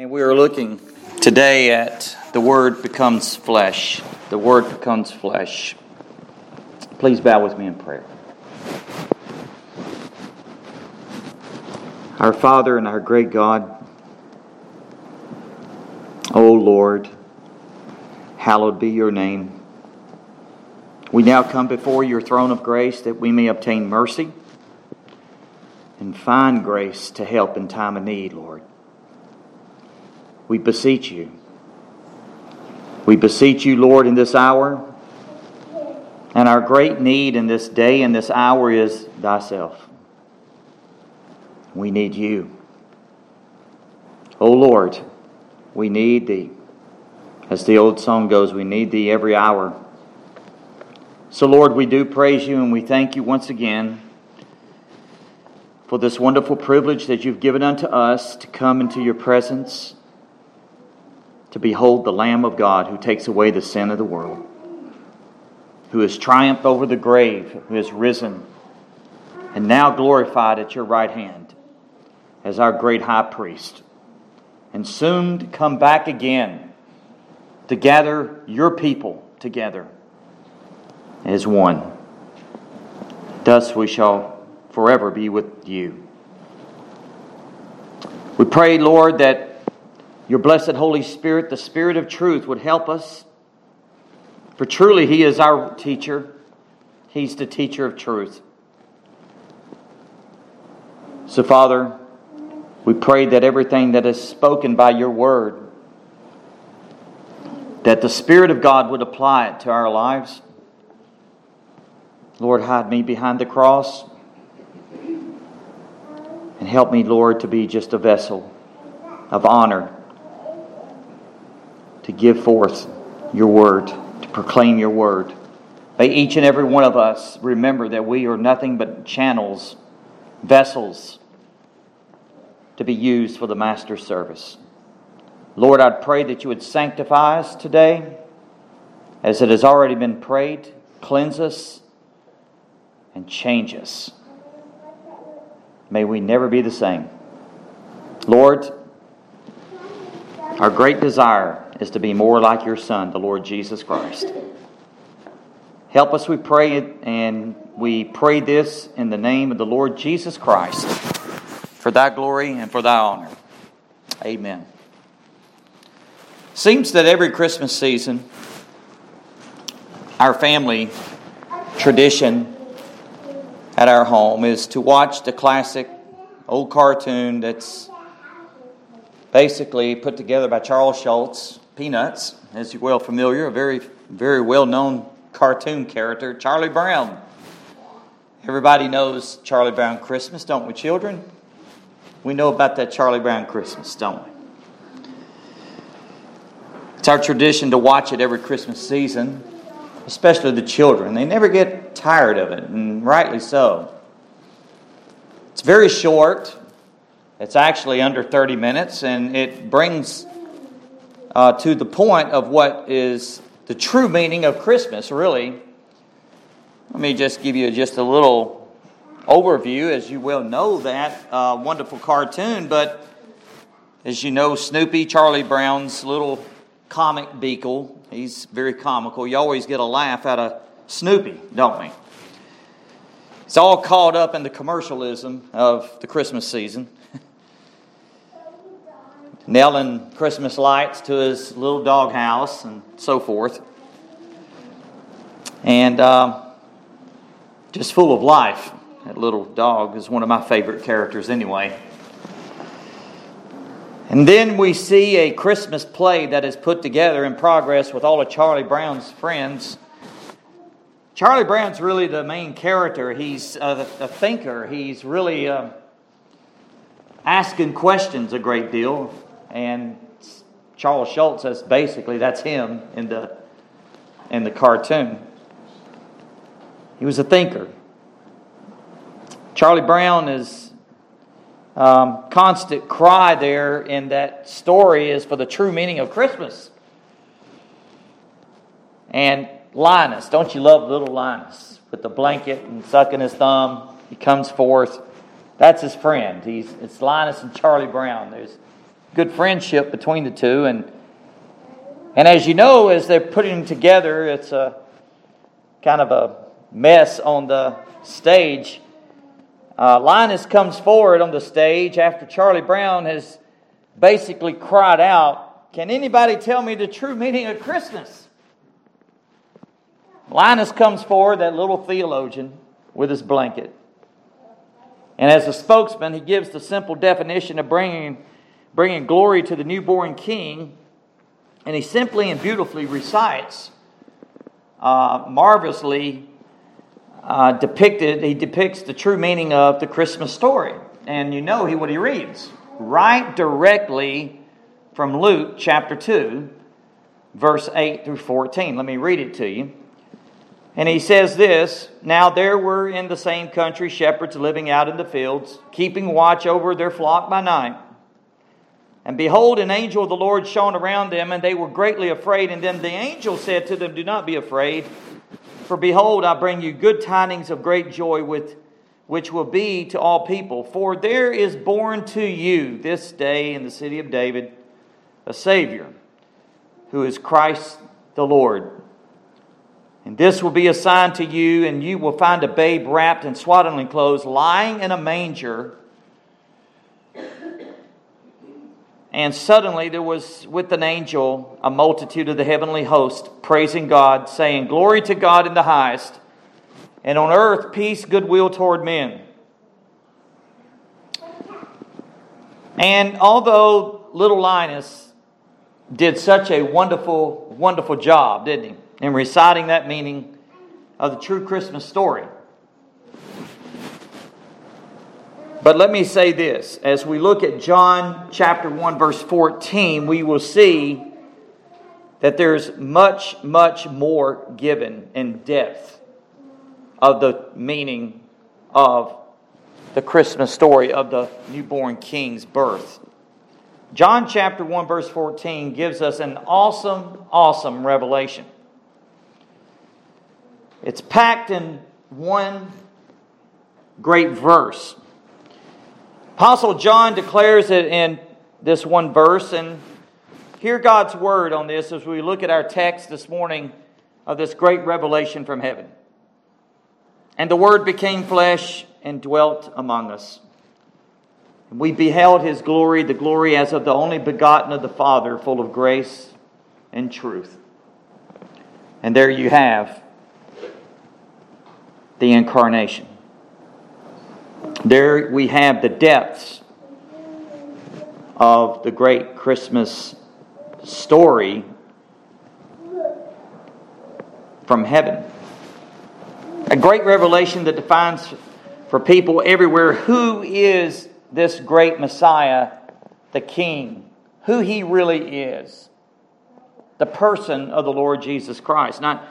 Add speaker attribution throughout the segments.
Speaker 1: And we are looking today at the Word becomes flesh. The Word becomes flesh. Please bow with me in prayer. Our Father and our great God, O Lord, hallowed be your name. We now come before your throne of grace that we may obtain mercy and find grace to help in time of need, Lord. We beseech you. We beseech you, Lord, in this hour. And our great need in this day and this hour is thyself. We need you. O oh Lord, we need thee. As the old song goes, we need thee every hour. So, Lord, we do praise you and we thank you once again for this wonderful privilege that you've given unto us to come into your presence, to behold the Lamb of God who takes away the sin of the world, who has triumphed over the grave, who has risen, and now glorified at your right hand as our great high priest, and soon to come back again to gather your people together as one. Thus we shall forever be with you. We pray, Lord, that your blessed Holy Spirit, the Spirit of truth, would help us. For truly, He is our teacher, He's the teacher of truth. So, Father, we pray that everything that is spoken by your word, that the Spirit of God would apply it to our lives. Lord, hide me behind the cross. And help me, Lord, to be just a vessel of honor to give forth your word, to proclaim your word. May each and every one of us remember that we are nothing but channels, vessels to be used for the Master's service. Lord, I pray that you would sanctify us today as it has already been prayed, cleanse us and change us. May we never be the same. Lord, our great desire is to be more like your Son, the Lord Jesus Christ. Help us, we pray, and we pray this in the name of the Lord Jesus Christ, for thy glory and for thy honor. Amen. Seems that every Christmas season, our family tradition at our home is to watch the classic old cartoon that's basically put together by Charles Schulz, Peanuts, as you're well familiar, a very, very well known cartoon character, Charlie Brown. Everybody knows Charlie Brown Christmas, don't we, children? We know about that Charlie Brown Christmas, don't we? It's our tradition to watch it every Christmas season especially the children. They never get tired of it, and rightly so. It's very short. It's actually under 30 minutes, and it brings uh, to the point of what is the true meaning of Christmas, really. Let me just give you just a little overview, as you well know that uh, wonderful cartoon, but as you know, Snoopy, Charlie Brown's little comic beagle, He's very comical. You always get a laugh out of Snoopy, don't we? It's all caught up in the commercialism of the Christmas season. Nailing Christmas lights to his little doghouse and so forth. And uh, just full of life. That little dog is one of my favorite characters, anyway. And then we see a Christmas play that is put together in progress with all of Charlie Brown's friends. Charlie Brown's really the main character. He's a, a thinker. He's really uh, asking questions a great deal. And Charles Schulz. says basically that's him in the, in the cartoon. He was a thinker. Charlie Brown is um, constant cry there in that story is for the true meaning of Christmas. And Linus, don't you love little Linus with the blanket and sucking his thumb? He comes forth. That's his friend. He's, it's Linus and Charlie Brown. There's good friendship between the two. And, and as you know, as they're putting together, it's a kind of a mess on the stage. Uh, Linus comes forward on the stage after Charlie Brown has basically cried out, Can anybody tell me the true meaning of Christmas? Linus comes forward, that little theologian, with his blanket. And as a spokesman, he gives the simple definition of bringing, bringing glory to the newborn king. And he simply and beautifully recites, uh, marvelously uh, depicted, he depicts the true meaning of the Christmas story. And you know he, what he reads right directly from Luke chapter 2, verse 8 through 14. Let me read it to you. And he says this Now there were in the same country shepherds living out in the fields, keeping watch over their flock by night. And behold, an angel of the Lord shone around them, and they were greatly afraid. And then the angel said to them, Do not be afraid, for behold, I bring you good tidings of great joy, with, which will be to all people. For there is born to you this day in the city of David a Savior, who is Christ the Lord. And this will be a sign to you, and you will find a babe wrapped in swaddling clothes, lying in a manger. And suddenly there was with an angel a multitude of the heavenly host, praising God, saying, Glory to God in the highest, and on earth peace, goodwill toward men. And although little Linus did such a wonderful, wonderful job, didn't he? in reciting that meaning of the true Christmas story. But let me say this as we look at John chapter 1, verse 14, we will see that there's much, much more given in depth of the meaning of the Christmas story of the newborn king's birth. John chapter 1, verse 14 gives us an awesome, awesome revelation. It's packed in one great verse. Apostle John declares it in this one verse, and hear God's word on this as we look at our text this morning of this great revelation from heaven. And the Word became flesh and dwelt among us. And we beheld his glory, the glory as of the only begotten of the Father, full of grace and truth. And there you have the incarnation. There we have the depths of the great Christmas story from heaven. A great revelation that defines for people everywhere who is this great Messiah, the King, who he really is, the person of the Lord Jesus Christ. Now,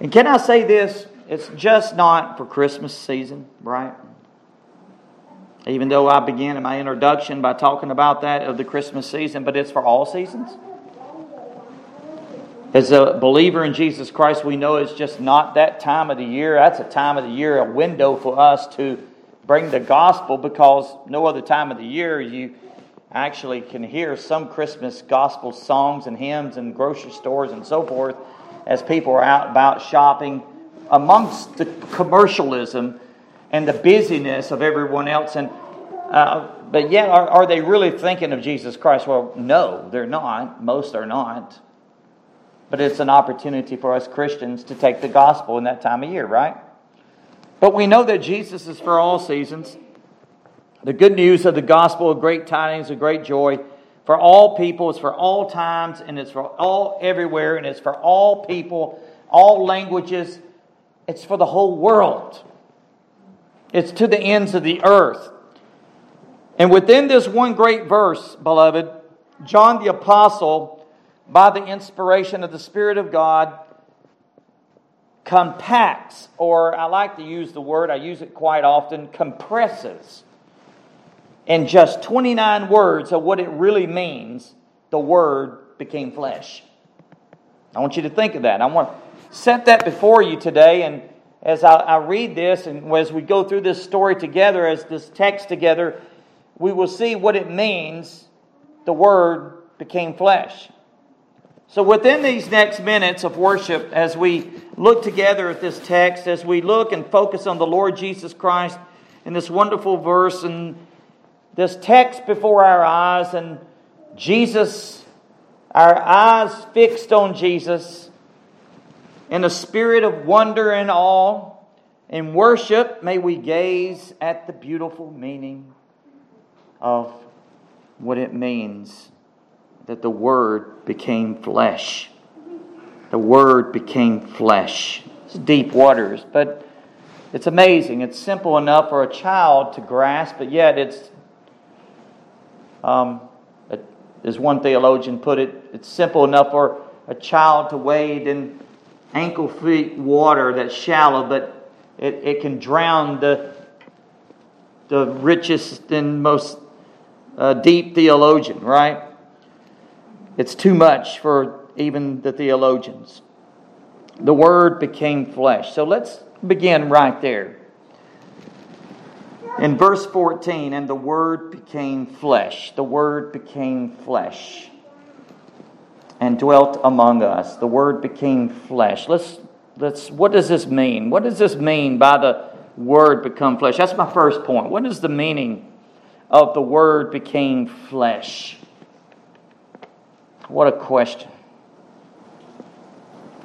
Speaker 1: and can I say this? It's just not for Christmas season, right? Even though I began in my introduction by talking about that of the Christmas season, but it's for all seasons. As a believer in Jesus Christ, we know it's just not that time of the year. That's a time of the year, a window for us to bring the gospel because no other time of the year you actually can hear some Christmas gospel songs and hymns in grocery stores and so forth as people are out about shopping amongst the commercialism and the busyness of everyone else. And uh, but yet, are, are they really thinking of Jesus Christ? Well, no, they're not. Most are not. But it's an opportunity for us Christians to take the gospel in that time of year, right? But we know that Jesus is for all seasons. The good news of the gospel of great tidings of great joy for all people, it's for all times, and it's for all everywhere, and it's for all people, all languages, it's for the whole world. It's to the ends of the earth. And within this one great verse, beloved, John the Apostle, by the inspiration of the Spirit of God, compacts, or I like to use the word, I use it quite often, compresses in just 29 words of what it really means the Word became flesh. I want you to think of that. I want to set that before you today. And as I, I read this and as we go through this story together, as this text together, we will see what it means the Word became flesh. So, within these next minutes of worship, as we look together at this text, as we look and focus on the Lord Jesus Christ in this wonderful verse and this text before our eyes, and Jesus, our eyes fixed on Jesus, in a spirit of wonder and awe, in worship, may we gaze at the beautiful meaning of what it means that the Word became flesh. The Word became flesh. It's deep waters, but it's amazing. It's simple enough for a child to grasp, but yet it's, um, as one theologian put it, it's simple enough for a child to wade in ankle feet water that's shallow, but it, it can drown the, the richest and most uh, deep theologian, right? It's too much for even the theologians. The Word became flesh. So let's begin right there. In verse 14, and the Word became flesh. The Word became flesh and dwelt among us. The Word became flesh. Let's, let's, what does this mean? What does this mean by the Word become flesh? That's my first point. What is the meaning of the Word became flesh? What a question.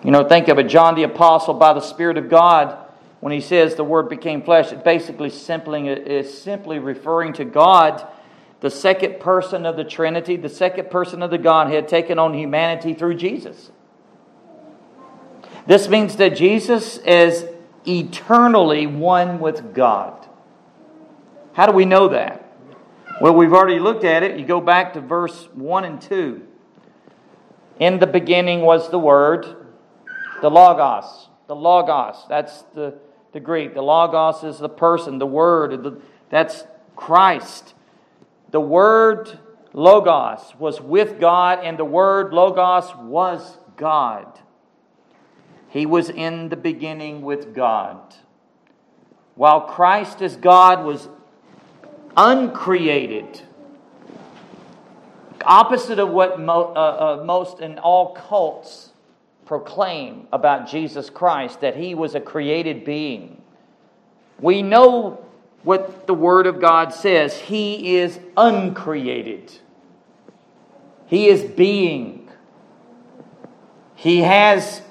Speaker 1: You know, think of it. John the Apostle, by the Spirit of God, when he says the Word became flesh, it basically simply is simply referring to God, the second person of the Trinity, the second person of the Godhead, taken on humanity through Jesus. This means that Jesus is eternally one with God. How do we know that? Well, we've already looked at it. You go back to verse 1 and 2. In the beginning was the Word, the Logos. The Logos, that's the, the Greek. The Logos is the person, the Word, the, that's Christ. The Word, Logos, was with God, and the Word, Logos, was God. He was in the beginning with God. While Christ as God was uncreated. Opposite of what mo- uh, uh, most and all cults proclaim about Jesus Christ, that he was a created being. We know what the Word of God says. He is uncreated, he is being. He has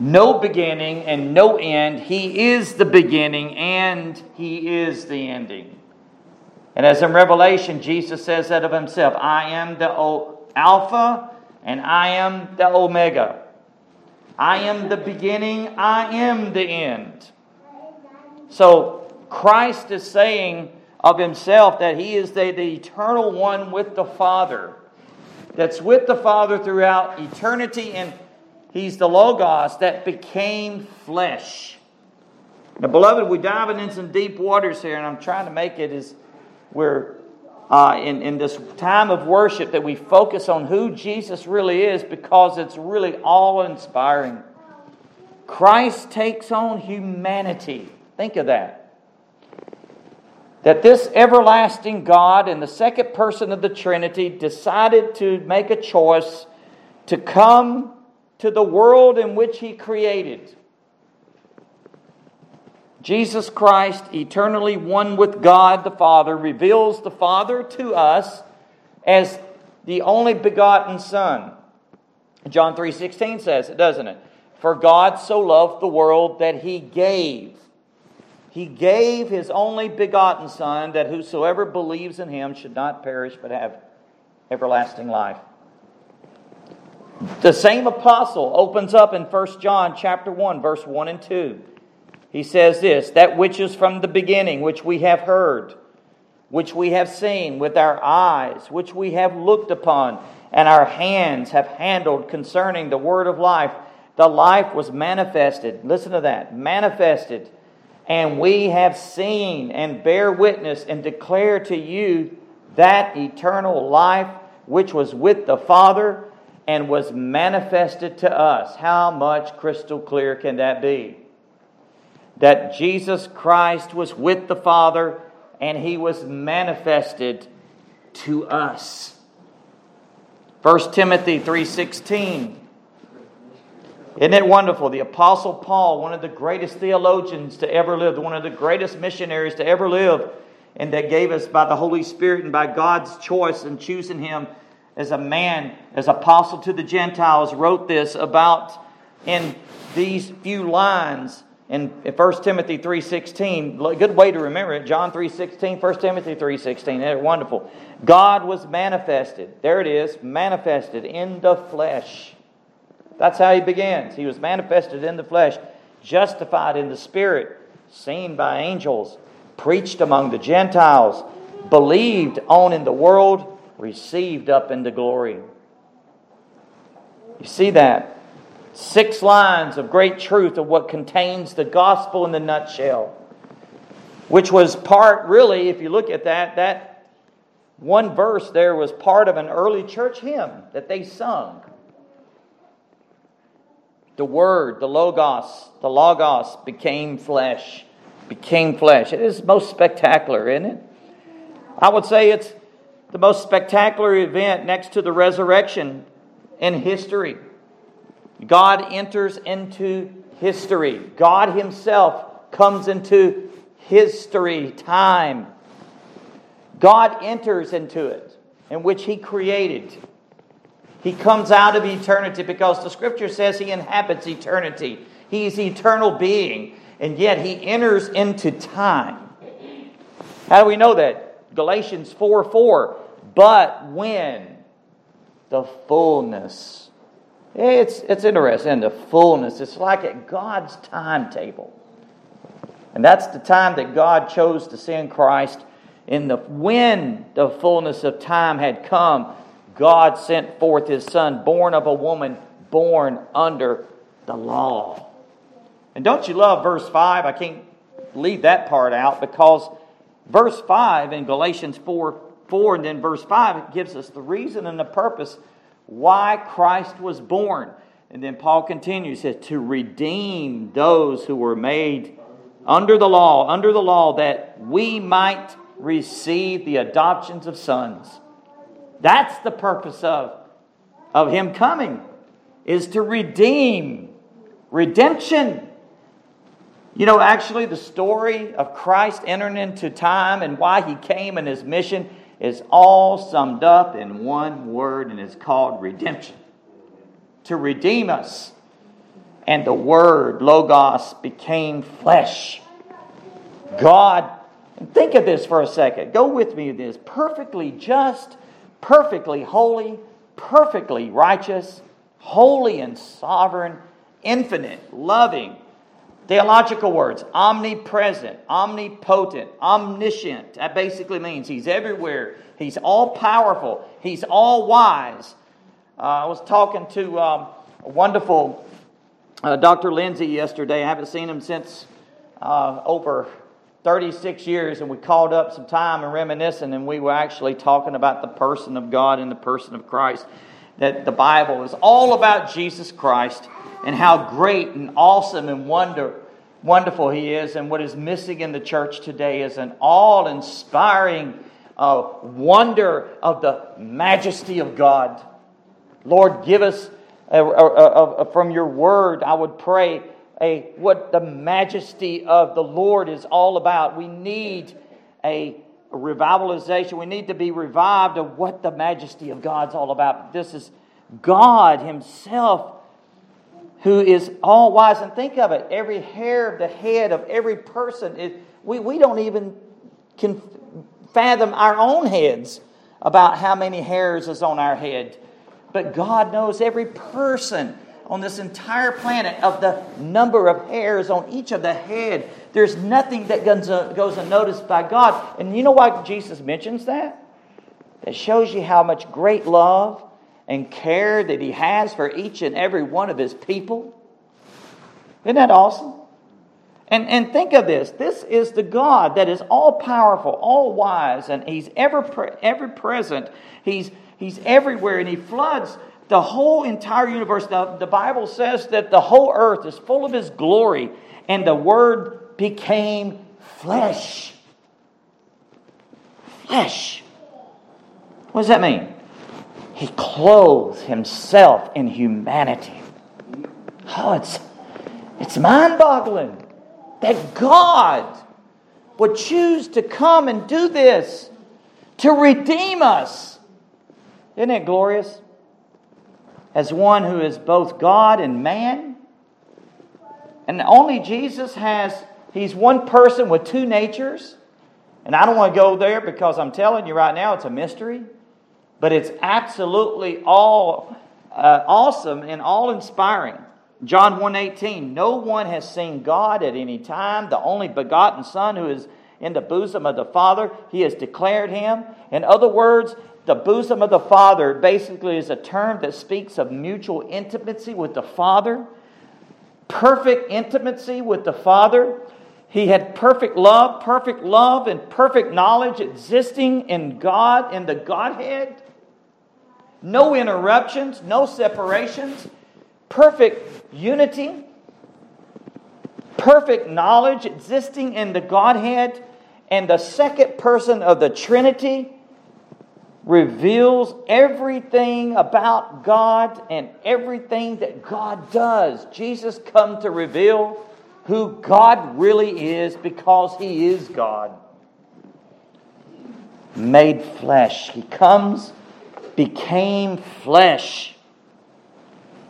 Speaker 1: no beginning and no end. He is the beginning and He is the ending. And as in Revelation, Jesus says that of himself I am the Alpha and I am the Omega. I am the beginning, I am the end. So Christ is saying of himself that he is the, the eternal one with the Father, that's with the Father throughout eternity, and he's the Logos that became flesh. Now, beloved, we're diving in some deep waters here, and I'm trying to make it as we're uh, in, in this time of worship that we focus on who Jesus really is because it's really all inspiring. Christ takes on humanity. Think of that. That this everlasting God and the second person of the Trinity decided to make a choice to come to the world in which He created Jesus Christ, eternally one with God the Father, reveals the Father to us as the only begotten Son. John 3:16 says it, doesn't it? For God so loved the world that he gave. He gave his only begotten Son that whosoever believes in him should not perish but have everlasting life. The same apostle opens up in 1 John chapter 1 verse 1 and 2 he says this that which is from the beginning, which we have heard, which we have seen with our eyes, which we have looked upon, and our hands have handled concerning the word of life. The life was manifested. Listen to that manifested. And we have seen and bear witness and declare to you that eternal life which was with the Father and was manifested to us. How much crystal clear can that be? that Jesus Christ was with the Father and he was manifested to us. 1 Timothy 3:16 isn't it wonderful? The Apostle Paul, one of the greatest theologians to ever live, one of the greatest missionaries to ever live, and that gave us by the Holy Spirit and by God's choice and choosing him as a man, as apostle to the Gentiles, wrote this about in these few lines in 1 Timothy 3.16. Good way to remember it. John 3.16, 1 Timothy 3.16. They're wonderful. God was manifested. There it is, manifested in the flesh that's how he begins. He was manifested in the flesh, justified in the spirit, seen by angels, preached among the Gentiles, believed on in the world, received up into glory. You see that? Six lines of great truth of what contains the gospel in the nutshell, which was part, really, if you look at that, that one verse there was part of an early church hymn that they sung. The Word, the Logos, the Logos became flesh. Became flesh. It is most spectacular, isn't it? I would say it's the most spectacular event next to the resurrection in history. God enters into history. God Himself comes into history, time. God enters into it, in which He created. He comes out of eternity because the scripture says he inhabits eternity. He's eternal being, and yet he enters into time. How do we know that? Galatians 4 4. But when the fullness, it's, it's interesting, the fullness, it's like at God's timetable. And that's the time that God chose to send Christ. In the when the fullness of time had come, God sent forth his son, born of a woman, born under the law. And don't you love verse 5? I can't leave that part out because verse 5 in Galatians 4 4 and then verse 5 gives us the reason and the purpose why Christ was born. And then Paul continues, says, to redeem those who were made under the law, under the law, that we might receive the adoptions of sons. That's the purpose of, of him coming, is to redeem. Redemption. You know, actually, the story of Christ entering into time and why he came and his mission is all summed up in one word, and it's called redemption. To redeem us. And the word, Logos, became flesh. God, think of this for a second. Go with me this. Perfectly just perfectly holy, perfectly righteous, holy and sovereign, infinite, loving. Theological words omnipresent, omnipotent, omniscient. That basically means he's everywhere. He's all powerful. He's all wise. Uh, I was talking to um, a wonderful uh, Dr. Lindsay yesterday. I haven't seen him since uh, over 36 years, and we called up some time and reminiscing, and we were actually talking about the person of God and the person of Christ. That the Bible is all about Jesus Christ and how great and awesome and wonder, wonderful He is. And what is missing in the church today is an all inspiring uh, wonder of the majesty of God. Lord, give us uh, uh, uh, from your word, I would pray a what the majesty of the Lord is all about. We need a, revitalization. We need to be revived of what the majesty of God's all about. This is God Himself who is all wise. And think of it every hair of the head of every person, it, we, we don't even can fathom our own heads about how many hairs is on our head. But God knows every person on this entire planet of the number of hairs on each of the head. There's nothing that goes uh, goes unnoticed by God. And you know why Jesus mentions that? It shows you how much great love and care that He has for each and every one of His people. Isn't that awesome? And, and think of this this is the God that is all powerful, all wise, and He's ever, ever present. He's, he's everywhere, and He floods the whole entire universe. The, the Bible says that the whole earth is full of His glory, and the Word became flesh. Flesh. What does that mean? He clothes himself in humanity. Oh, it's, it's mind boggling that God would choose to come and do this to redeem us. Isn't it glorious? As one who is both God and man. And only Jesus has, he's one person with two natures. And I don't want to go there because I'm telling you right now it's a mystery. But it's absolutely all uh, awesome and all inspiring. John 1:18 No one has seen God at any time the only begotten son who is in the bosom of the Father he has declared him in other words the bosom of the Father basically is a term that speaks of mutual intimacy with the Father. Perfect intimacy with the Father. He had perfect love perfect love and perfect knowledge existing in God in the Godhead. No interruptions no separations. Perfect unity, perfect knowledge existing in the Godhead, and the second person of the Trinity reveals everything about God and everything that God does. Jesus come to reveal who God really is because he is God. Made flesh. He comes, became flesh.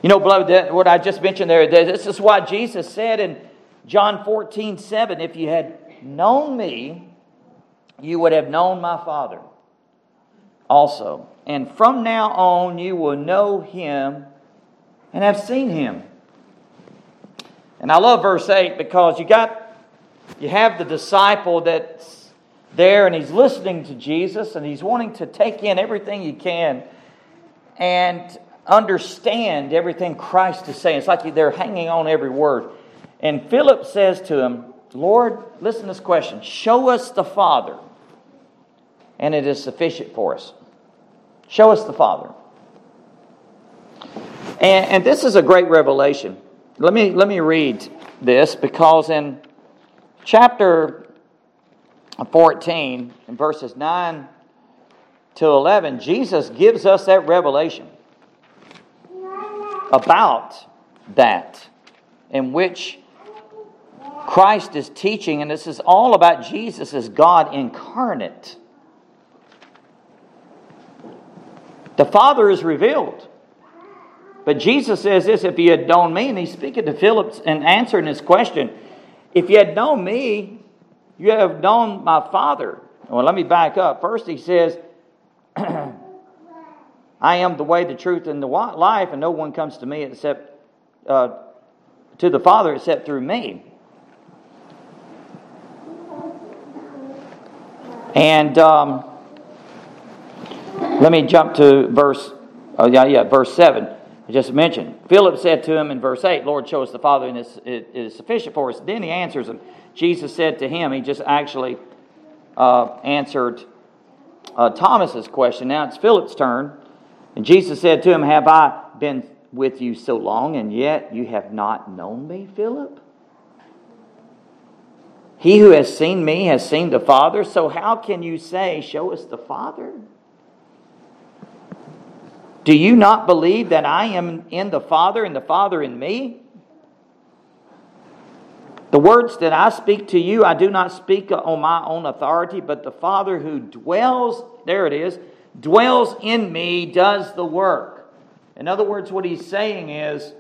Speaker 1: You know, beloved, what I just mentioned there, this is why Jesus said in John 14, 7, if you had known me, you would have known my Father also. And from now on, you will know him and have seen him. And I love verse 8 because you got, you have the disciple that's there and he's listening to Jesus and he's wanting to take in everything he can. And understand everything Christ is saying. It's like they're hanging on every word. And Philip says to him, Lord, listen to this question Show us the Father, and it is sufficient for us. Show us the Father. And, and this is a great revelation. Let me, let me read this because in chapter 14, in verses 9 to 11, Jesus gives us that revelation about that, in which Christ is teaching, and this is all about Jesus as God incarnate. The Father is revealed. But Jesus says this if you had known me, and he's speaking to Philip and answering his question, if you had known me, you have known my Father. Well, let me back up. First, he says, I am the way, the truth, and the life, and no one comes to me except uh, to the Father except through me. And um, let me jump to verse, oh yeah, yeah, verse seven. I just mentioned. Philip said to him in verse eight, "Lord, show us the Father, and it is sufficient for us." Then he answers him. Jesus said to him, he just actually uh, answered uh, Thomas's question. Now it's Philip's turn. And Jesus said to him, Have I been with you so long, and yet you have not known me, Philip? He who has seen me has seen the Father, so how can you say, Show us the Father? Do you not believe that I am in the Father and the Father in me? The words that I speak to you, I do not speak on my own authority, but the Father who dwells, there it is, dwells in me does the work. In other words, what he's saying is,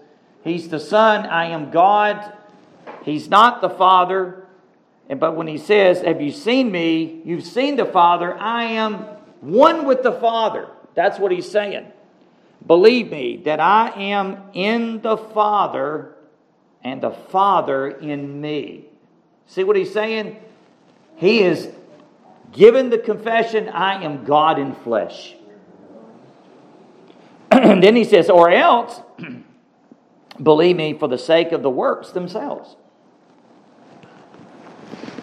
Speaker 1: He's the Son, I am God. He's not the Father. But when he says, Have you seen me? You've seen the Father. I am one with the Father. That's what he's saying. Believe me that I am in the Father and the Father in me. See what he's saying? He is given the confession, I am God in flesh. then he says, or else, believe me for the sake of the works themselves.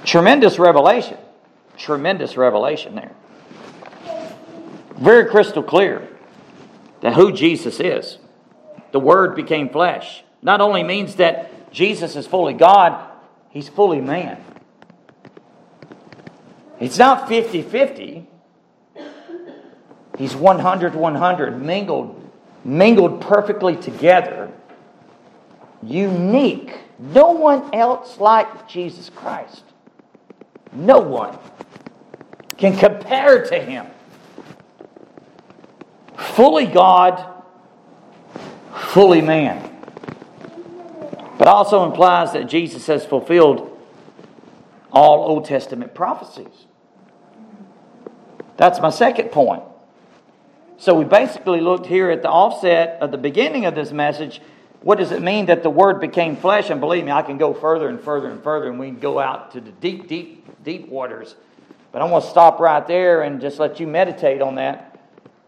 Speaker 1: Tremendous revelation. Tremendous revelation there. Very crystal clear that who Jesus is. The Word became flesh. Not only means that Jesus is fully God, he's fully man. It's not 50 50. He's 100 100, mingled, mingled perfectly together. Unique. No one else like Jesus Christ. No one can compare to him. Fully God, fully man. But also implies that Jesus has fulfilled all Old Testament prophecies. That's my second point. So we basically looked here at the offset of the beginning of this message. What does it mean that the Word became flesh? And believe me, I can go further and further and further, and we can go out to the deep, deep, deep waters. But I want to stop right there and just let you meditate on that.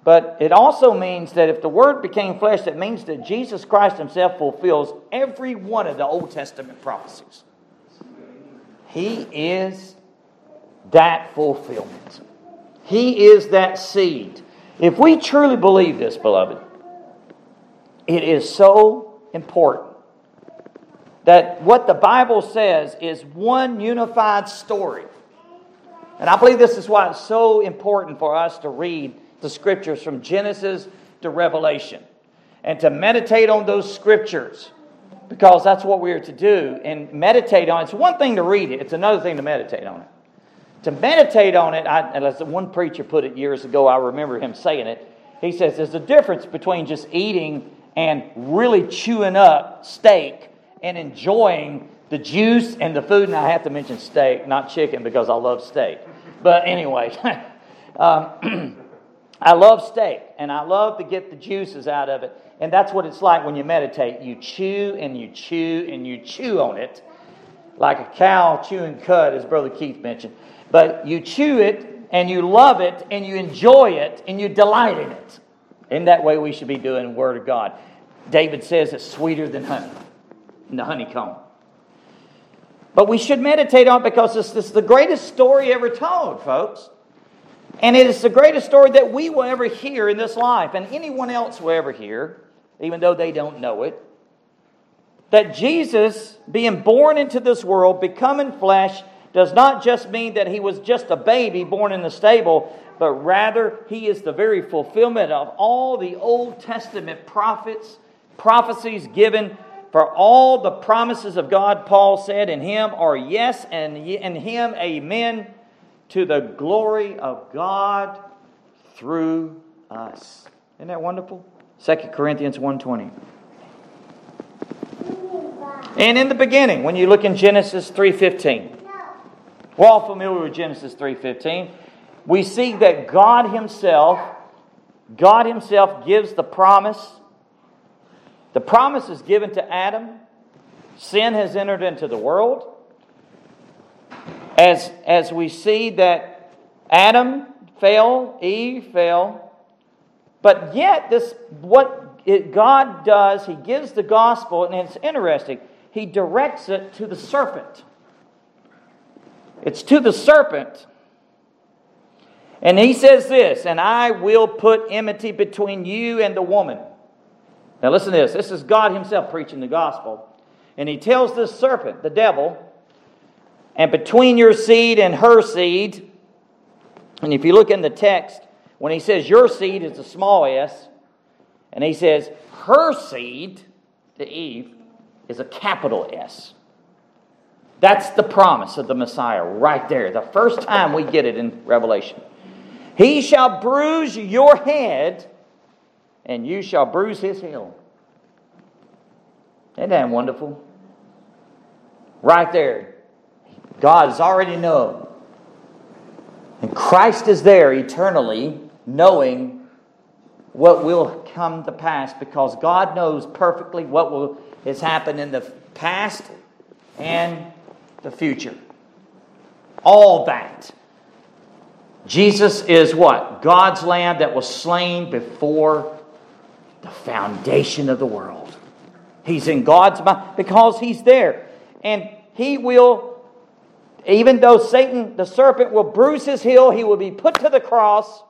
Speaker 1: But it also means that if the Word became flesh, it means that Jesus Christ Himself fulfills every one of the Old Testament prophecies. He is that fulfillment. He is that seed. If we truly believe this, beloved, it is so important that what the Bible says is one unified story. And I believe this is why it's so important for us to read the scriptures from Genesis to Revelation and to meditate on those scriptures because that's what we are to do and meditate on it. It's one thing to read it, it's another thing to meditate on it to meditate on it, I, as one preacher put it years ago, I remember him saying it. He says there's a difference between just eating and really chewing up steak and enjoying the juice and the food. And I have to mention steak, not chicken, because I love steak. But anyway, um, I love steak and I love to get the juices out of it. And that's what it's like when you meditate. You chew and you chew and you chew on it like a cow chewing cud, as Brother Keith mentioned. But you chew it and you love it and you enjoy it and you delight in it. In that way, we should be doing the Word of God. David says it's sweeter than honey in the honeycomb. But we should meditate on it because this, this is the greatest story ever told, folks. And it is the greatest story that we will ever hear in this life, and anyone else will ever hear, even though they don't know it. That Jesus, being born into this world, becoming flesh, does not just mean that he was just a baby born in the stable, but rather he is the very fulfillment of all the Old Testament prophets, prophecies given for all the promises of God, Paul said, in him are yes, and in him amen, to the glory of God through us. Isn't that wonderful? 2 Corinthians 1.20. And in the beginning, when you look in Genesis 3.15, we're all familiar with Genesis 3:15. We see that God himself God himself gives the promise. The promise is given to Adam. Sin has entered into the world. As, as we see that Adam fell, Eve fell, but yet this what it, God does, He gives the gospel, and it's interesting. He directs it to the serpent. It's to the serpent. And he says this, and I will put enmity between you and the woman. Now listen to this. This is God Himself preaching the gospel. And He tells this serpent, the devil, and between your seed and her seed, and if you look in the text, when he says your seed is a small s, and he says her seed, to Eve, is a capital S. That's the promise of the Messiah right there. The first time we get it in Revelation. He shall bruise your head, and you shall bruise his heel. Isn't that wonderful? Right there. God has already known. And Christ is there eternally, knowing what will come to pass because God knows perfectly what will has happened in the past and the future. All that. Jesus is what? God's Lamb that was slain before the foundation of the world. He's in God's mind because He's there. And He will, even though Satan, the serpent, will bruise His heel, He will be put to the cross.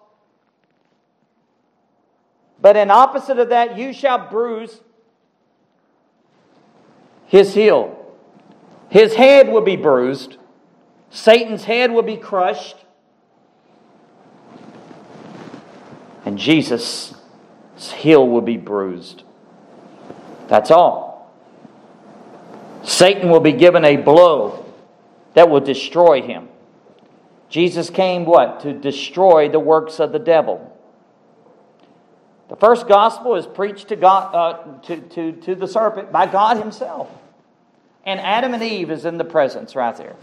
Speaker 1: But in opposite of that, you shall bruise His heel. His head will be bruised, Satan's head will be crushed, and Jesus' heel will be bruised. That's all. Satan will be given a blow that will destroy him. Jesus came what? To destroy the works of the devil. The first gospel is preached to, God, uh, to, to, to the serpent by God Himself. And Adam and Eve is in the presence right there.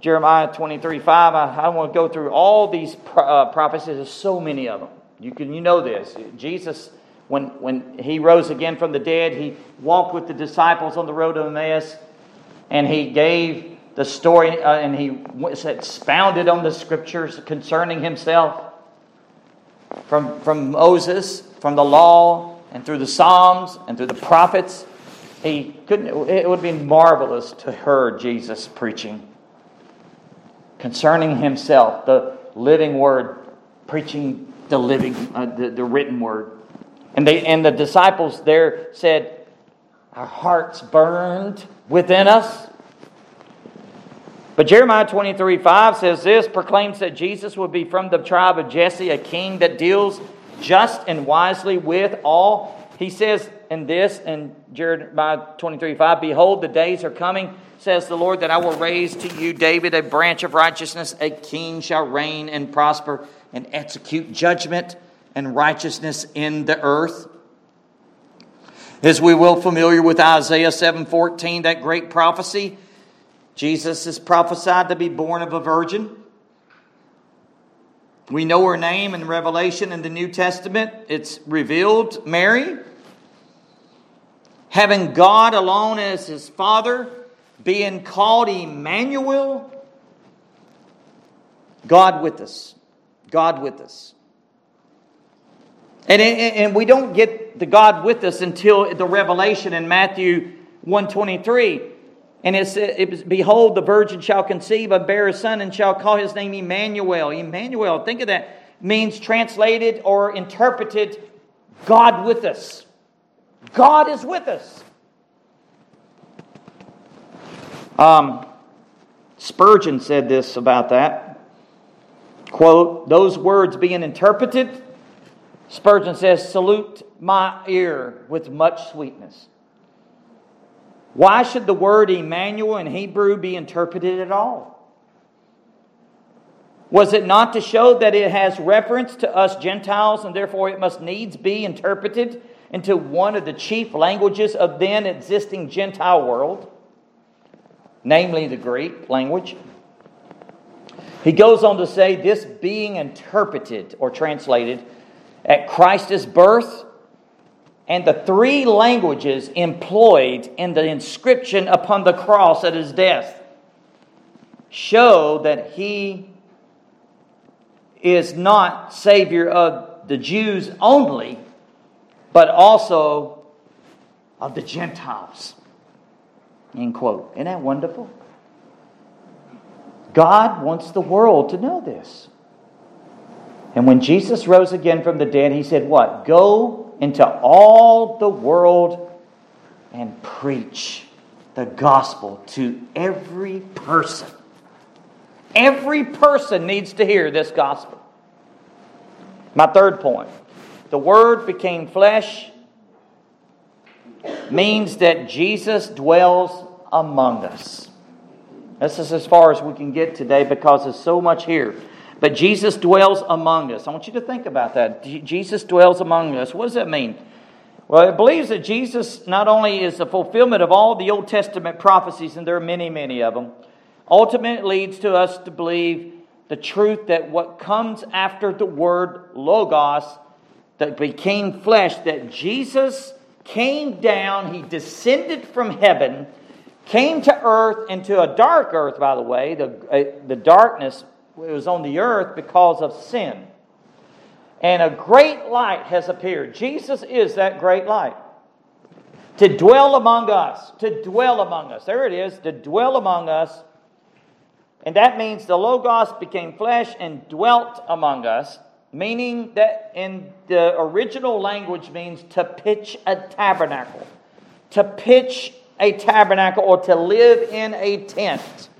Speaker 1: Jeremiah 23 5. I, I want to go through all these uh, prophecies. There's so many of them. You, can, you know this. Jesus, when, when he rose again from the dead, he walked with the disciples on the road to Emmaus and he gave the story uh, and he expounded on the scriptures concerning himself from, from Moses, from the law, and through the Psalms, and through the prophets. He couldn't, it would be marvelous to hear Jesus preaching concerning himself, the living word, preaching the living, uh, the, the written word. And, they, and the disciples there said, Our hearts burned within us. But Jeremiah 23 5 says this proclaims that Jesus will be from the tribe of Jesse, a king that deals just and wisely with all. He says in this, in Jeremiah 23 5, Behold, the days are coming, says the Lord, that I will raise to you David a branch of righteousness. A king shall reign and prosper and execute judgment and righteousness in the earth. As we will familiar with Isaiah 7:14, that great prophecy Jesus is prophesied to be born of a virgin. We know her name in Revelation in the New Testament. It's revealed Mary. Having God alone as his father, being called Emmanuel, God with us. God with us. And, and we don't get the God with us until the revelation in Matthew 123 and it, was, Behold, the virgin shall conceive and bear a son and shall call his name Emmanuel. Emmanuel, think of that, means translated or interpreted God with us. God is with us. Um, Spurgeon said this about that. Quote, those words being interpreted, Spurgeon says, salute my ear with much sweetness. Why should the word Emmanuel in Hebrew be interpreted at all? Was it not to show that it has reference to us Gentiles and therefore it must needs be interpreted into one of the chief languages of then existing Gentile world, namely the Greek language? He goes on to say, This being interpreted or translated at Christ's birth and the three languages employed in the inscription upon the cross at his death show that he is not Savior of the Jews only, but also of the Gentiles. End quote. Isn't that wonderful? God wants the world to know this. And when Jesus rose again from the dead, he said, What? Go into all the world and preach the gospel to every person. Every person needs to hear this gospel. My third point the Word became flesh means that Jesus dwells among us. This is as far as we can get today because there's so much here. But Jesus dwells among us. I want you to think about that. Jesus dwells among us. What does that mean? Well, it believes that Jesus not only is the fulfillment of all the Old Testament prophecies, and there are many, many of them, ultimately leads to us to believe the truth that what comes after the word logos that became flesh, that Jesus came down, he descended from heaven, came to earth, into a dark earth, by the way. The, uh, the darkness it was on the earth because of sin. And a great light has appeared. Jesus is that great light. To dwell among us, to dwell among us. There it is, to dwell among us. And that means the Logos became flesh and dwelt among us, meaning that in the original language means to pitch a tabernacle. To pitch a tabernacle or to live in a tent.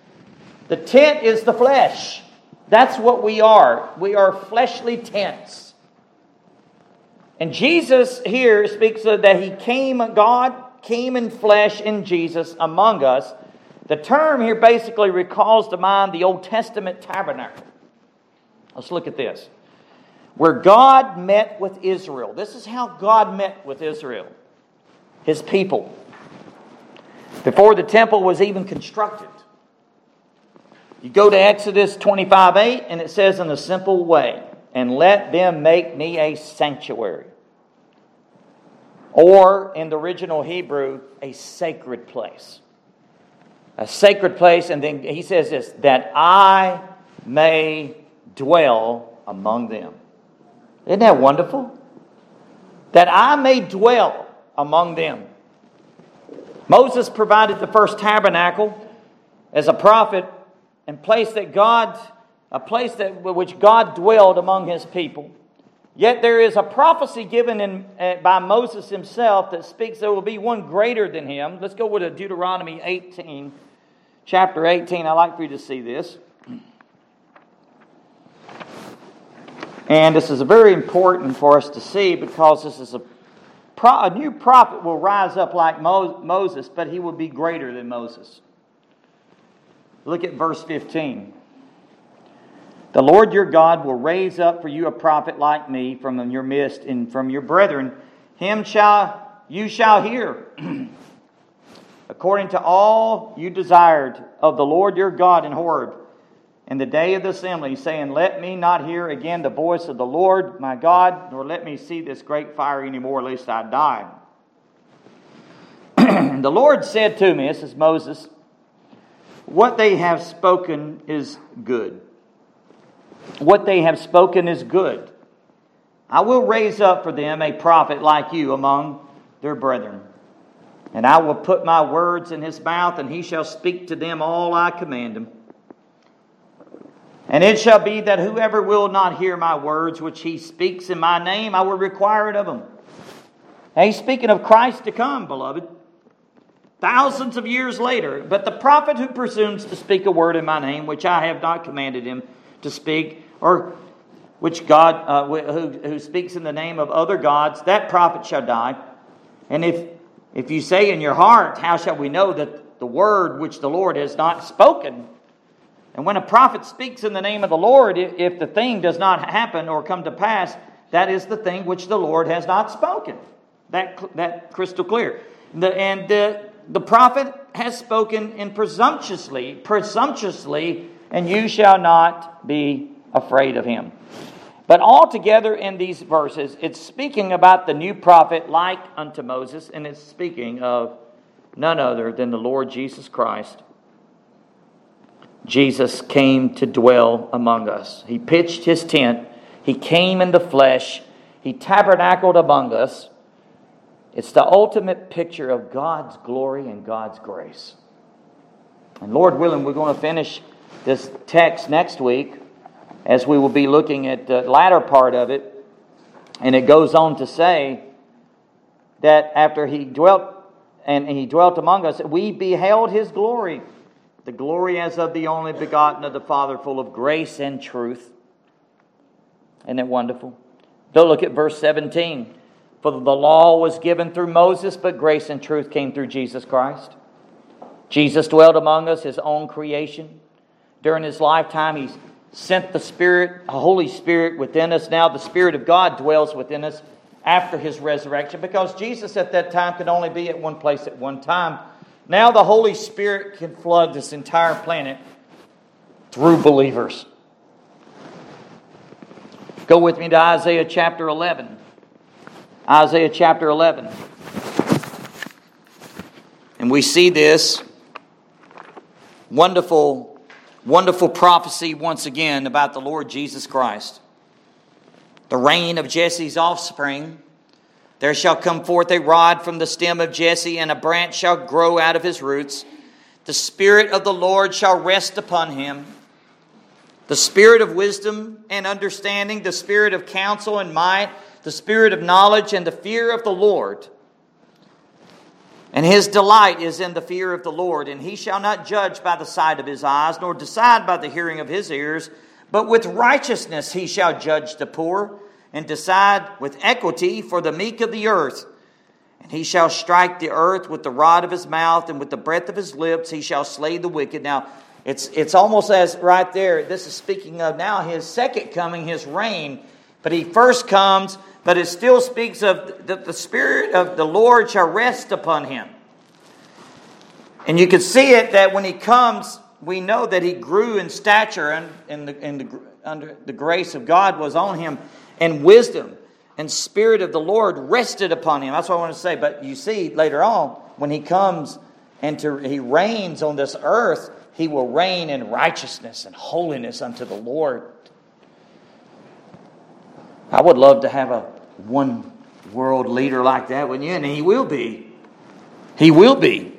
Speaker 1: The tent is the flesh. That's what we are. We are fleshly tents. And Jesus here speaks of that he came, God came in flesh in Jesus among us. The term here basically recalls to mind the Old Testament tabernacle. Let's look at this. Where God met with Israel. This is how God met with Israel, his people, before the temple was even constructed. You go to Exodus 25 8, and it says, in a simple way, and let them make me a sanctuary. Or in the original Hebrew, a sacred place. A sacred place, and then he says this, that I may dwell among them. Isn't that wonderful? That I may dwell among them. Moses provided the first tabernacle as a prophet and place that God, a place that which God dwelled among his people. Yet there is a prophecy given in, uh, by Moses himself that speaks there will be one greater than him. Let's go with Deuteronomy 18, chapter 18. I'd like for you to see this. And this is very important for us to see because this is a, pro, a new prophet will rise up like Mo, Moses, but he will be greater than Moses. Look at verse 15. The Lord your God will raise up for you a prophet like me from your midst and from your brethren. Him shall you shall hear, according to all you desired of the Lord your God in Horeb in the day of the assembly, saying, Let me not hear again the voice of the Lord my God, nor let me see this great fire anymore, lest I die. the Lord said to me, This is Moses, what they have spoken is good. What they have spoken is good. I will raise up for them a prophet like you among their brethren. And I will put my words in his mouth, and he shall speak to them all I command him. And it shall be that whoever will not hear my words which he speaks in my name, I will require it of him. Now he's speaking of Christ to come, beloved. Thousands of years later, but the prophet who presumes to speak a word in my name, which I have not commanded him to speak, or which God uh, who, who speaks in the name of other gods, that prophet shall die. And if if you say in your heart, How shall we know that the word which the Lord has not spoken and when a prophet speaks in the name of the Lord, if the thing does not happen or come to pass, that is the thing which the Lord has not spoken. That, that crystal clear. The, and the, the prophet has spoken in presumptuously, presumptuously, and you shall not be afraid of him. But altogether in these verses, it's speaking about the new prophet like unto Moses, and it's speaking of none other than the Lord Jesus Christ Jesus came to dwell among us. He pitched his tent, he came in the flesh, he tabernacled among us. It's the ultimate picture of God's glory and God's grace. And Lord willing, we're going to finish this text next week as we will be looking at the latter part of it. And it goes on to say that after he dwelt and he dwelt among us, we beheld his glory the glory as of the only begotten of the Father, full of grace and truth. Isn't it wonderful? Don't look at verse 17. For the law was given through Moses, but grace and truth came through Jesus Christ. Jesus dwelled among us, his own creation. During his lifetime, he sent the Spirit, a Holy Spirit within us. Now the Spirit of God dwells within us after his resurrection because Jesus at that time could only be at one place at one time. Now the Holy Spirit can flood this entire planet through believers. Go with me to Isaiah chapter 11. Isaiah chapter 11. And we see this wonderful, wonderful prophecy once again about the Lord Jesus Christ. The reign of Jesse's offspring there shall come forth a rod from the stem of Jesse, and a branch shall grow out of his roots. The Spirit of the Lord shall rest upon him the Spirit of wisdom and understanding, the Spirit of counsel and might, the Spirit of knowledge and the fear of the Lord. And his delight is in the fear of the Lord, and he shall not judge by the sight of his eyes, nor decide by the hearing of his ears, but with righteousness he shall judge the poor and decide with equity for the meek of the earth. And he shall strike the earth with the rod of his mouth, and with the breath of his lips he shall slay the wicked. Now, it's, it's almost as right there, this is speaking of now his second coming, his reign. But he first comes, but it still speaks of that the Spirit of the Lord shall rest upon him. And you can see it that when he comes, we know that he grew in stature and, the, the, under the grace of God was on him, and wisdom and spirit of the Lord rested upon him. That's what I want to say. But you see later on, when he comes and to, he reigns on this earth, he will reign in righteousness and holiness unto the Lord. I would love to have a one world leader like that, wouldn't you? And he will be. He will be.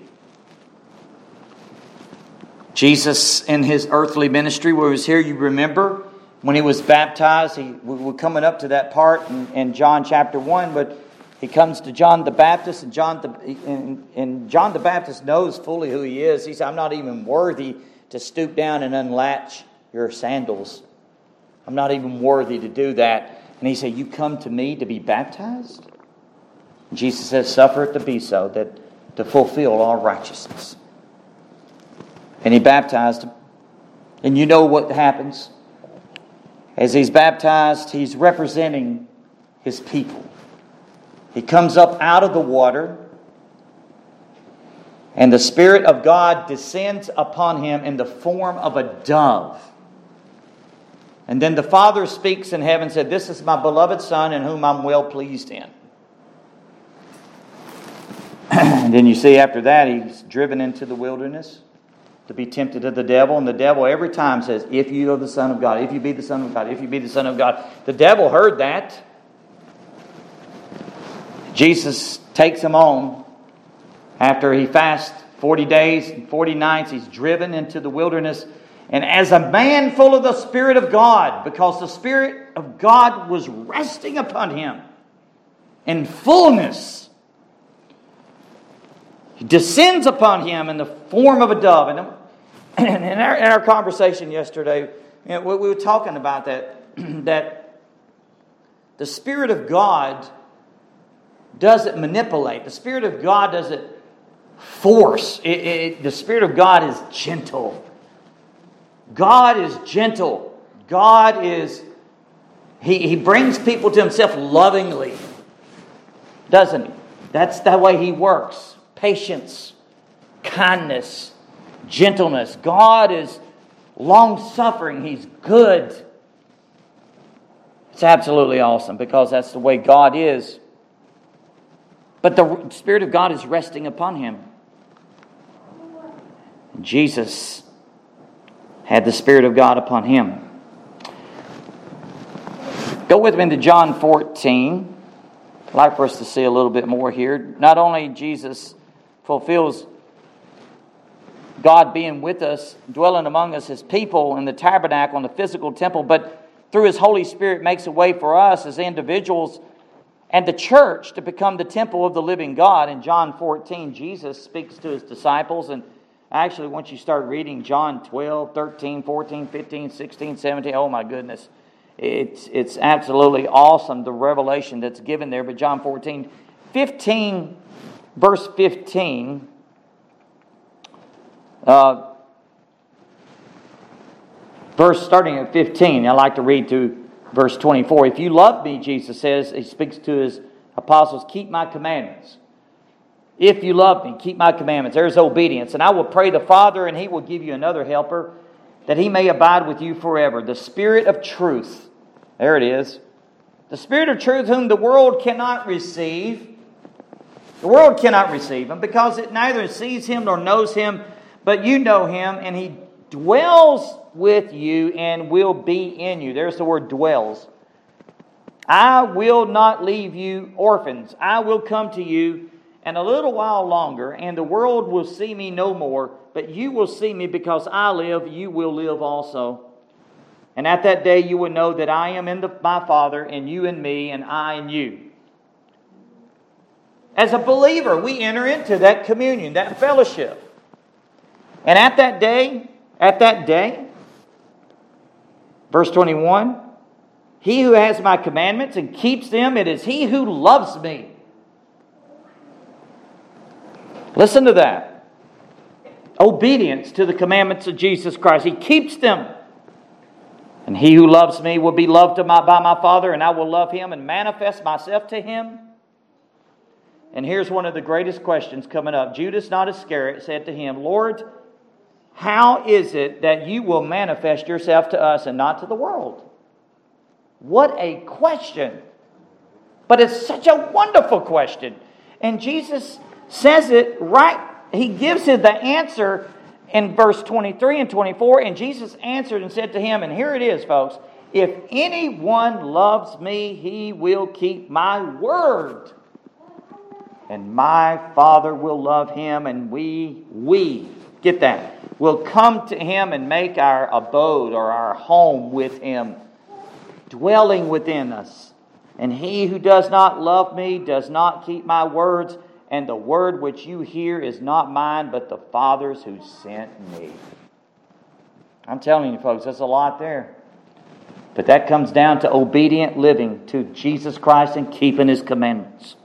Speaker 1: Jesus, in his earthly ministry, where he was here, you remember when he was baptized, he, we're coming up to that part in, in John chapter 1, but he comes to John the Baptist, and John the, and, and John the Baptist knows fully who he is. He said, I'm not even worthy to stoop down and unlatch your sandals. I'm not even worthy to do that. And he said, You come to me to be baptized? Jesus says, Suffer it to be so, that to fulfill all righteousness. And he baptized him. And you know what happens? As he's baptized, he's representing his people. He comes up out of the water, and the Spirit of God descends upon him in the form of a dove. And then the Father speaks in heaven said, This is my beloved Son in whom I'm well pleased in. and then you see after that, he's driven into the wilderness to be tempted of the devil. And the devil every time says, If you are the Son of God, if you be the Son of God, if you be the Son of God. The devil heard that. Jesus takes him on after he fasts 40 days and 40 nights. He's driven into the wilderness. And as a man full of the Spirit of God, because the Spirit of God was resting upon him in fullness he descends upon him in the form of a dove. And in our, in our conversation yesterday, you know, we were talking about that, that the Spirit of God doesn't manipulate, the Spirit of God doesn't force. It, it, the Spirit of God is gentle. God is gentle. God is, he, he brings people to himself lovingly, doesn't he? That's the way he works patience, kindness, gentleness. God is long suffering, He's good. It's absolutely awesome because that's the way God is. But the Spirit of God is resting upon him. Jesus had the Spirit of God upon him. Go with me to John 14. I'd like for us to see a little bit more here. Not only Jesus fulfills God being with us, dwelling among us as people in the tabernacle and the physical temple, but through His Holy Spirit makes a way for us as individuals and the church to become the temple of the living God. In John 14, Jesus speaks to His disciples. And actually, once you start reading John 12, 13, 14, 15, 16, 17, oh my goodness, it's, it's absolutely awesome the revelation that's given there. But John 14, 15 verse 15, uh, verse starting at 15, I like to read through verse 24. If you love me, Jesus says, he speaks to his apostles, keep my commandments. If you love me, keep my commandments. There's obedience. And I will pray the Father, and he will give you another helper, that he may abide with you forever. The Spirit of truth. There it is. The Spirit of truth, whom the world cannot receive the world cannot receive him because it neither sees him nor knows him, but you know him, and he dwells with you and will be in you. There's the word dwells. I will not leave you orphans. I will come to you and a little while longer, and the world will see me no more, but you will see me because I live, you will live also. And at that day you will know that I am in the, my Father, and you in me, and I in you. As a believer, we enter into that communion, that fellowship. And at that day, at that day, verse 21, He who has my commandments and keeps them, it is he who loves me. Listen to that. Obedience to the commandments of Jesus Christ. He keeps them. And he who loves me will be loved by my Father, and I will love him and manifest myself to him. And here's one of the greatest questions coming up. Judas, not Iscariot, said to him, Lord, how is it that you will manifest yourself to us and not to the world? What a question! But it's such a wonderful question. And Jesus says it right, he gives it the answer in verse 23 and 24. And Jesus answered and said to him, and here it is, folks if anyone loves me, he will keep my word. And my Father will love him, and we, we, get that, will come to him and make our abode or our home with him, dwelling within us. And he who does not love me does not keep my words and the word which you hear is not mine, but the Father's who sent me. I'm telling you, folks, that's a lot there. But that comes down to obedient living to Jesus Christ and keeping his commandments.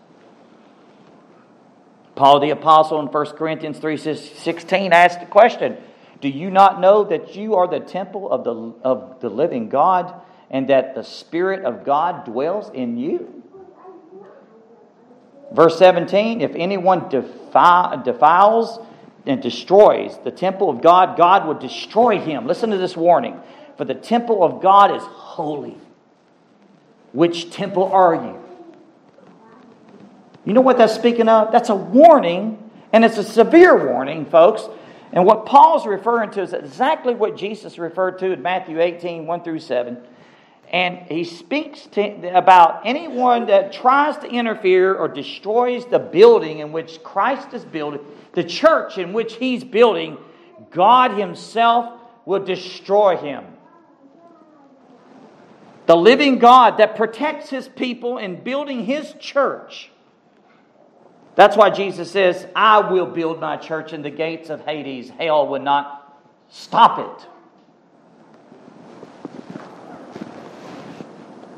Speaker 1: Paul the Apostle in 1 Corinthians 3:16 asked the question Do you not know that you are the temple of the, of the living God and that the Spirit of God dwells in you? Verse 17 If anyone defiles and destroys the temple of God, God will destroy him. Listen to this warning. For the temple of God is holy. Which temple are you? You know what that's speaking of? That's a warning, and it's a severe warning, folks. And what Paul's referring to is exactly what Jesus referred to in Matthew 18 1 through 7 and he speaks to, about anyone that tries to interfere or destroys the building in which Christ is building, the church in which he's building, God himself will destroy him. The living God that protects his people in building his church. That's why Jesus says, I will build my church in the gates of Hades. Hell will not stop it.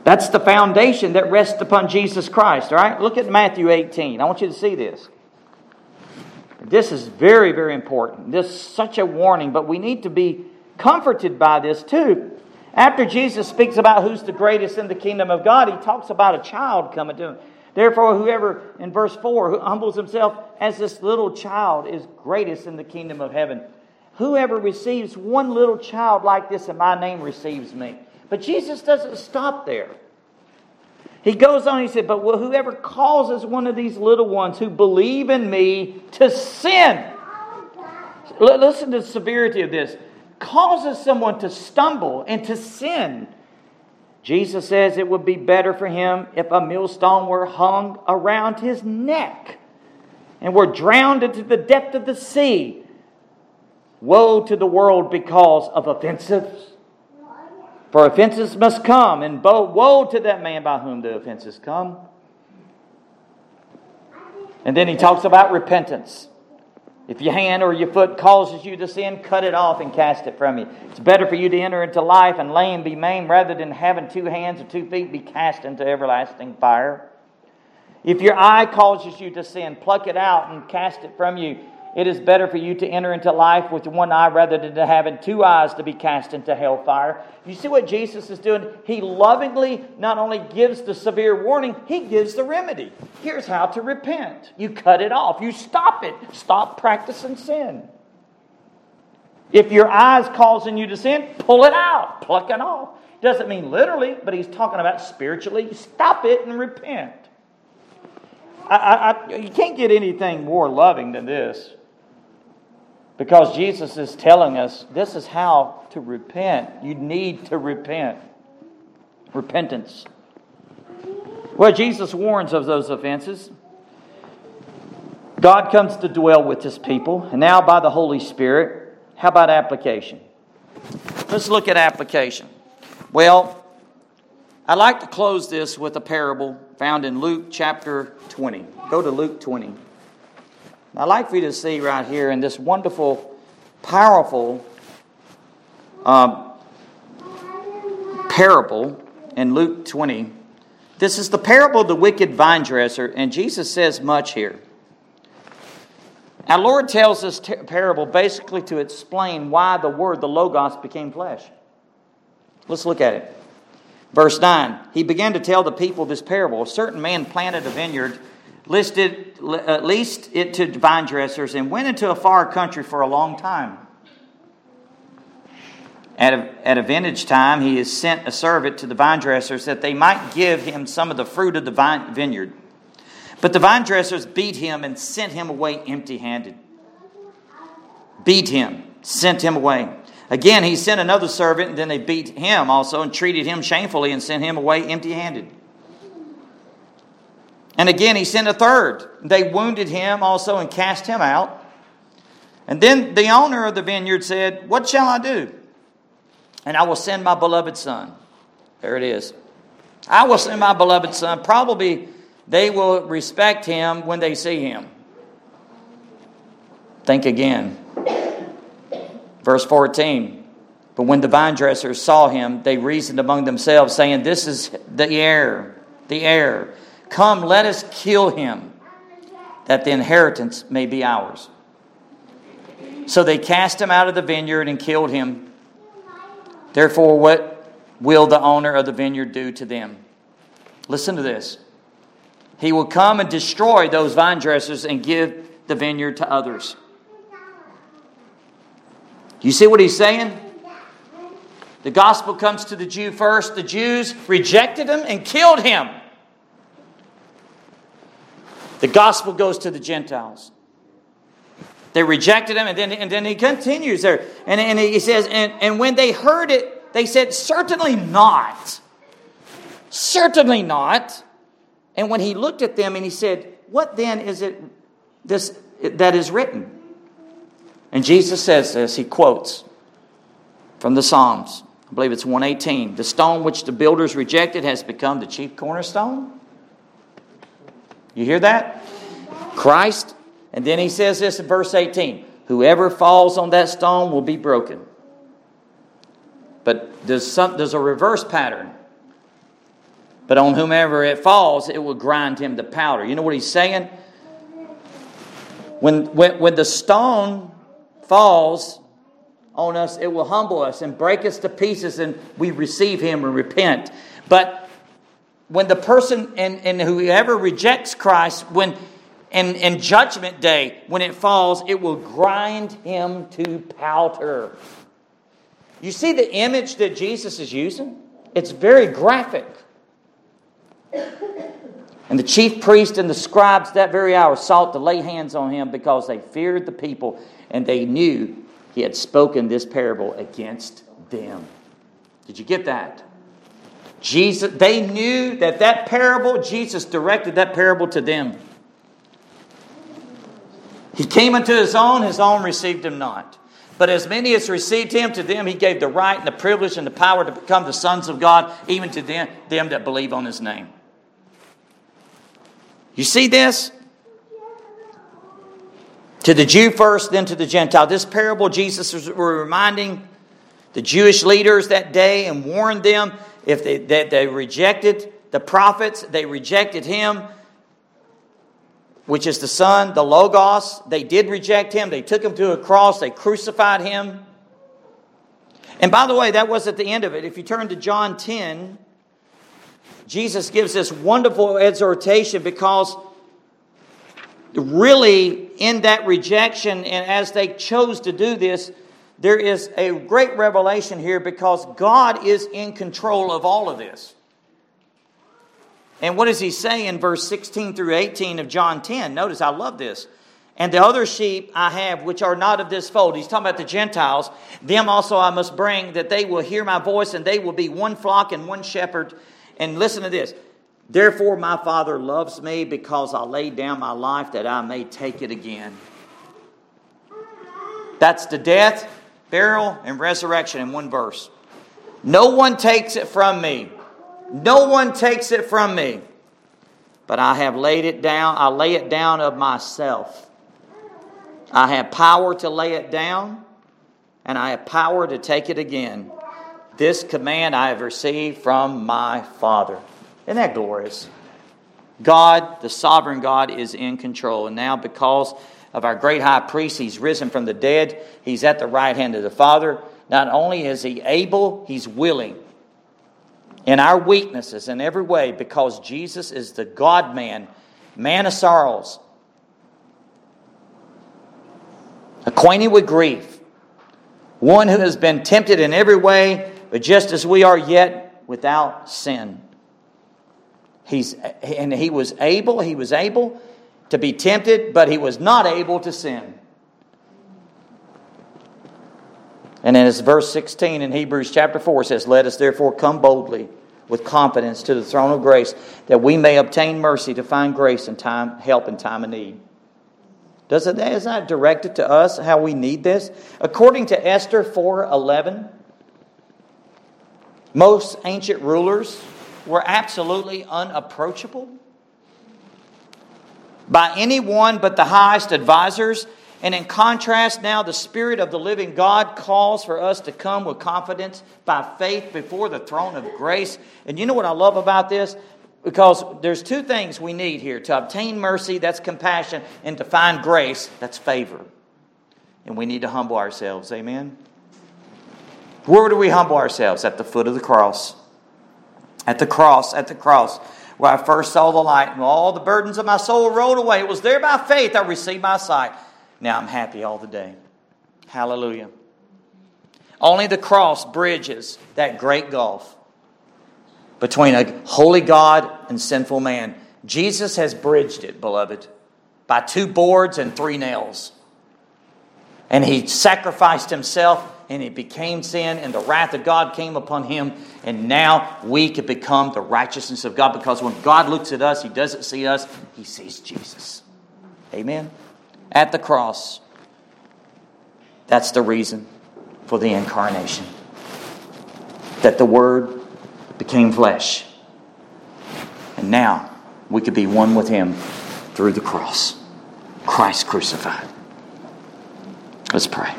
Speaker 1: That's the foundation that rests upon Jesus Christ, all right? Look at Matthew 18. I want you to see this. This is very, very important. This is such a warning, but we need to be comforted by this too. After Jesus speaks about who's the greatest in the kingdom of God, he talks about a child coming to him. Therefore, whoever, in verse 4, who humbles himself as this little child is greatest in the kingdom of heaven. Whoever receives one little child like this in my name receives me. But Jesus doesn't stop there. He goes on, he said, But whoever causes one of these little ones who believe in me to sin, listen to the severity of this, causes someone to stumble and to sin. Jesus says it would be better for him if a millstone were hung around his neck and were drowned into the depth of the sea. Woe to the world because of offenses for offenses must come, and woe to that man by whom the offenses come. And then he talks about repentance. If your hand or your foot causes you to sin, cut it off and cast it from you. It's better for you to enter into life and lame be maimed rather than having two hands or two feet be cast into everlasting fire. If your eye causes you to sin, pluck it out and cast it from you. It is better for you to enter into life with one eye rather than having two eyes to be cast into hellfire. You see what Jesus is doing? He lovingly not only gives the severe warning, he gives the remedy. Here's how to repent you cut it off, you stop it, stop practicing sin. If your eye is causing you to sin, pull it out, pluck it off. Doesn't mean literally, but he's talking about spiritually. Stop it and repent. I, I, you can't get anything more loving than this. Because Jesus is telling us this is how to repent. You need to repent. Repentance. Well, Jesus warns of those offenses. God comes to dwell with his people, and now by the Holy Spirit. How about application? Let's look at application. Well, I'd like to close this with a parable found in Luke chapter 20. Go to Luke 20. I'd like for you to see right here in this wonderful, powerful um, parable in Luke 20. This is the parable of the wicked vine dresser, and Jesus says much here. Our Lord tells this parable basically to explain why the Word, the Logos, became flesh. Let's look at it. Verse 9 He began to tell the people this parable. A certain man planted a vineyard, listed, uh, leased it to vine dressers, and went into a far country for a long time. At a, at a vintage time, he has sent a servant to the vine dressers that they might give him some of the fruit of the vine, vineyard. But the vine dressers beat him and sent him away empty handed. Beat him, sent him away. Again, he sent another servant, and then they beat him also and treated him shamefully and sent him away empty handed. And again, he sent a third. They wounded him also and cast him out. And then the owner of the vineyard said, What shall I do? And I will send my beloved son. There it is. I will send my beloved son. Probably they will respect him when they see him. Think again. Verse 14. But when the vine dressers saw him, they reasoned among themselves, saying, This is the heir, the heir. Come, let us kill him, that the inheritance may be ours. So they cast him out of the vineyard and killed him. Therefore, what will the owner of the vineyard do to them? Listen to this. He will come and destroy those vine dressers and give the vineyard to others. You see what he's saying? The gospel comes to the Jew first. The Jews rejected him and killed him. The gospel goes to the Gentiles. They rejected him, and then, and then he continues there. And, and he says, and, and when they heard it, they said, Certainly not. Certainly not. And when he looked at them and he said, What then is it this, that is written? And Jesus says this, he quotes from the Psalms. I believe it's 118. The stone which the builders rejected has become the chief cornerstone. You hear that? Christ. And then he says this in verse 18 Whoever falls on that stone will be broken. But there's, some, there's a reverse pattern. But on whomever it falls, it will grind him to powder. You know what he's saying? When, when, when the stone falls on us, it will humble us and break us to pieces, and we receive him and repent. But when the person and, and whoever rejects Christ, when in, in judgment day, when it falls, it will grind him to powder. You see the image that Jesus is using? It's very graphic. And the chief priest and the scribes that very hour sought to lay hands on him because they feared the people and they knew he had spoken this parable against them. Did you get that? Jesus, they knew that that parable, Jesus directed that parable to them. He came unto his own, his own received him not. But as many as received him, to them he gave the right and the privilege and the power to become the sons of God, even to them, them that believe on his name. You see this? To the Jew first, then to the Gentile. This parable, Jesus was reminding the Jewish leaders that day and warned them if they, that they rejected the prophets, they rejected him, which is the Son, the Logos. They did reject him. They took him to a cross, they crucified him. And by the way, that was at the end of it. If you turn to John 10, Jesus gives this wonderful exhortation because really in that rejection and as they chose to do this, there is a great revelation here because God is in control of all of this. And what does he say in verse 16 through 18 of John 10? Notice, I love this. And the other sheep I have, which are not of this fold. He's talking about the Gentiles. Them also I must bring, that they will hear my voice, and they will be one flock and one shepherd. And listen to this. Therefore, my Father loves me because I laid down my life that I may take it again. That's the death, burial, and resurrection in one verse. No one takes it from me. No one takes it from me. But I have laid it down. I lay it down of myself. I have power to lay it down, and I have power to take it again. This command I have received from my Father. Isn't that glorious? God, the sovereign God, is in control. And now, because of our great high priest, he's risen from the dead, he's at the right hand of the Father. Not only is he able, he's willing. In our weaknesses in every way, because Jesus is the God man, man of sorrows, acquainted with grief, one who has been tempted in every way, but just as we are yet without sin. He's, and he was able, he was able to be tempted, but he was not able to sin. And as verse 16 in Hebrews chapter 4 says, Let us therefore come boldly with confidence to the throne of grace, that we may obtain mercy to find grace and time, help in time of need. Does it, is that directed to us how we need this? According to Esther 4:11, most ancient rulers were absolutely unapproachable by anyone but the highest advisors. And in contrast, now the Spirit of the living God calls for us to come with confidence by faith before the throne of grace. And you know what I love about this? Because there's two things we need here to obtain mercy, that's compassion, and to find grace, that's favor. And we need to humble ourselves. Amen? Where do we humble ourselves? At the foot of the cross. At the cross, at the cross, where I first saw the light and all the burdens of my soul rolled away. It was there by faith I received my sight. Now I'm happy all the day. Hallelujah. Only the cross bridges that great gulf between a holy God and sinful man. Jesus has bridged it, beloved, by two boards and three nails. And he sacrificed himself and it became sin, and the wrath of God came upon him. And now we could become the righteousness of God because when God looks at us, he doesn't see us, he sees Jesus. Amen. At the cross, that's the reason for the incarnation. That the Word became flesh. And now we could be one with Him through the cross. Christ crucified. Let's pray.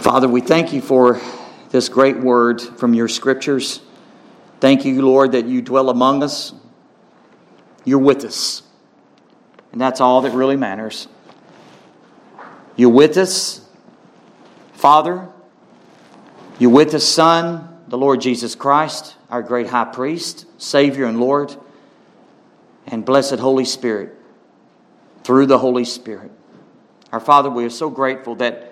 Speaker 1: Father, we thank you for this great word from your scriptures. Thank you, Lord, that you dwell among us. You're with us. And that's all that really matters. You're with us, Father. You're with us, Son the Lord Jesus Christ, our great high priest, Savior, and Lord, and blessed Holy Spirit through the Holy Spirit. Our Father, we are so grateful that,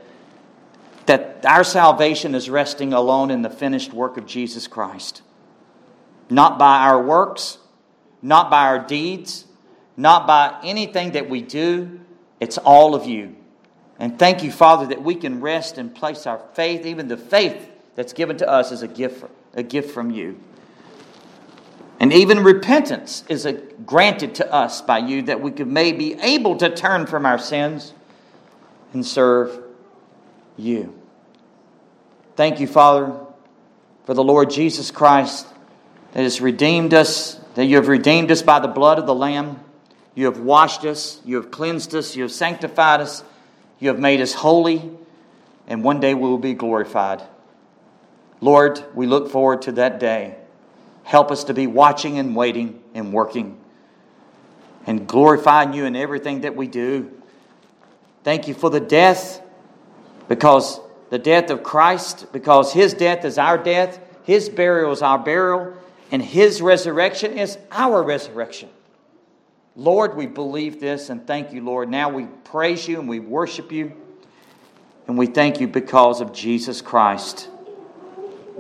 Speaker 1: that our salvation is resting alone in the finished work of Jesus Christ. Not by our works, not by our deeds, not by anything that we do. It's all of you. And thank you, Father, that we can rest and place our faith, even the faith that's given to us as a gift, a gift from you. And even repentance is a, granted to us by you that we could may be able to turn from our sins and serve you. Thank you, Father, for the Lord Jesus Christ that has redeemed us, that you have redeemed us by the blood of the Lamb. You have washed us, you have cleansed us, you have sanctified us, you have made us holy, and one day we will be glorified. Lord, we look forward to that day. Help us to be watching and waiting and working and glorifying you in everything that we do. Thank you for the death, because the death of Christ, because his death is our death, his burial is our burial, and his resurrection is our resurrection. Lord, we believe this and thank you, Lord. Now we praise you and we worship you, and we thank you because of Jesus Christ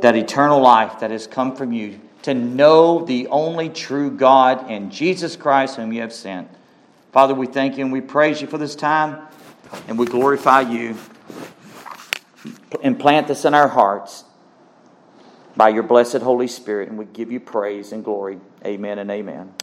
Speaker 1: that eternal life that has come from you, to know the only true God and Jesus Christ whom you have sent. Father, we thank you and we praise you for this time, and we glorify you. And plant this in our hearts by your blessed Holy Spirit, and we give you praise and glory. Amen and amen.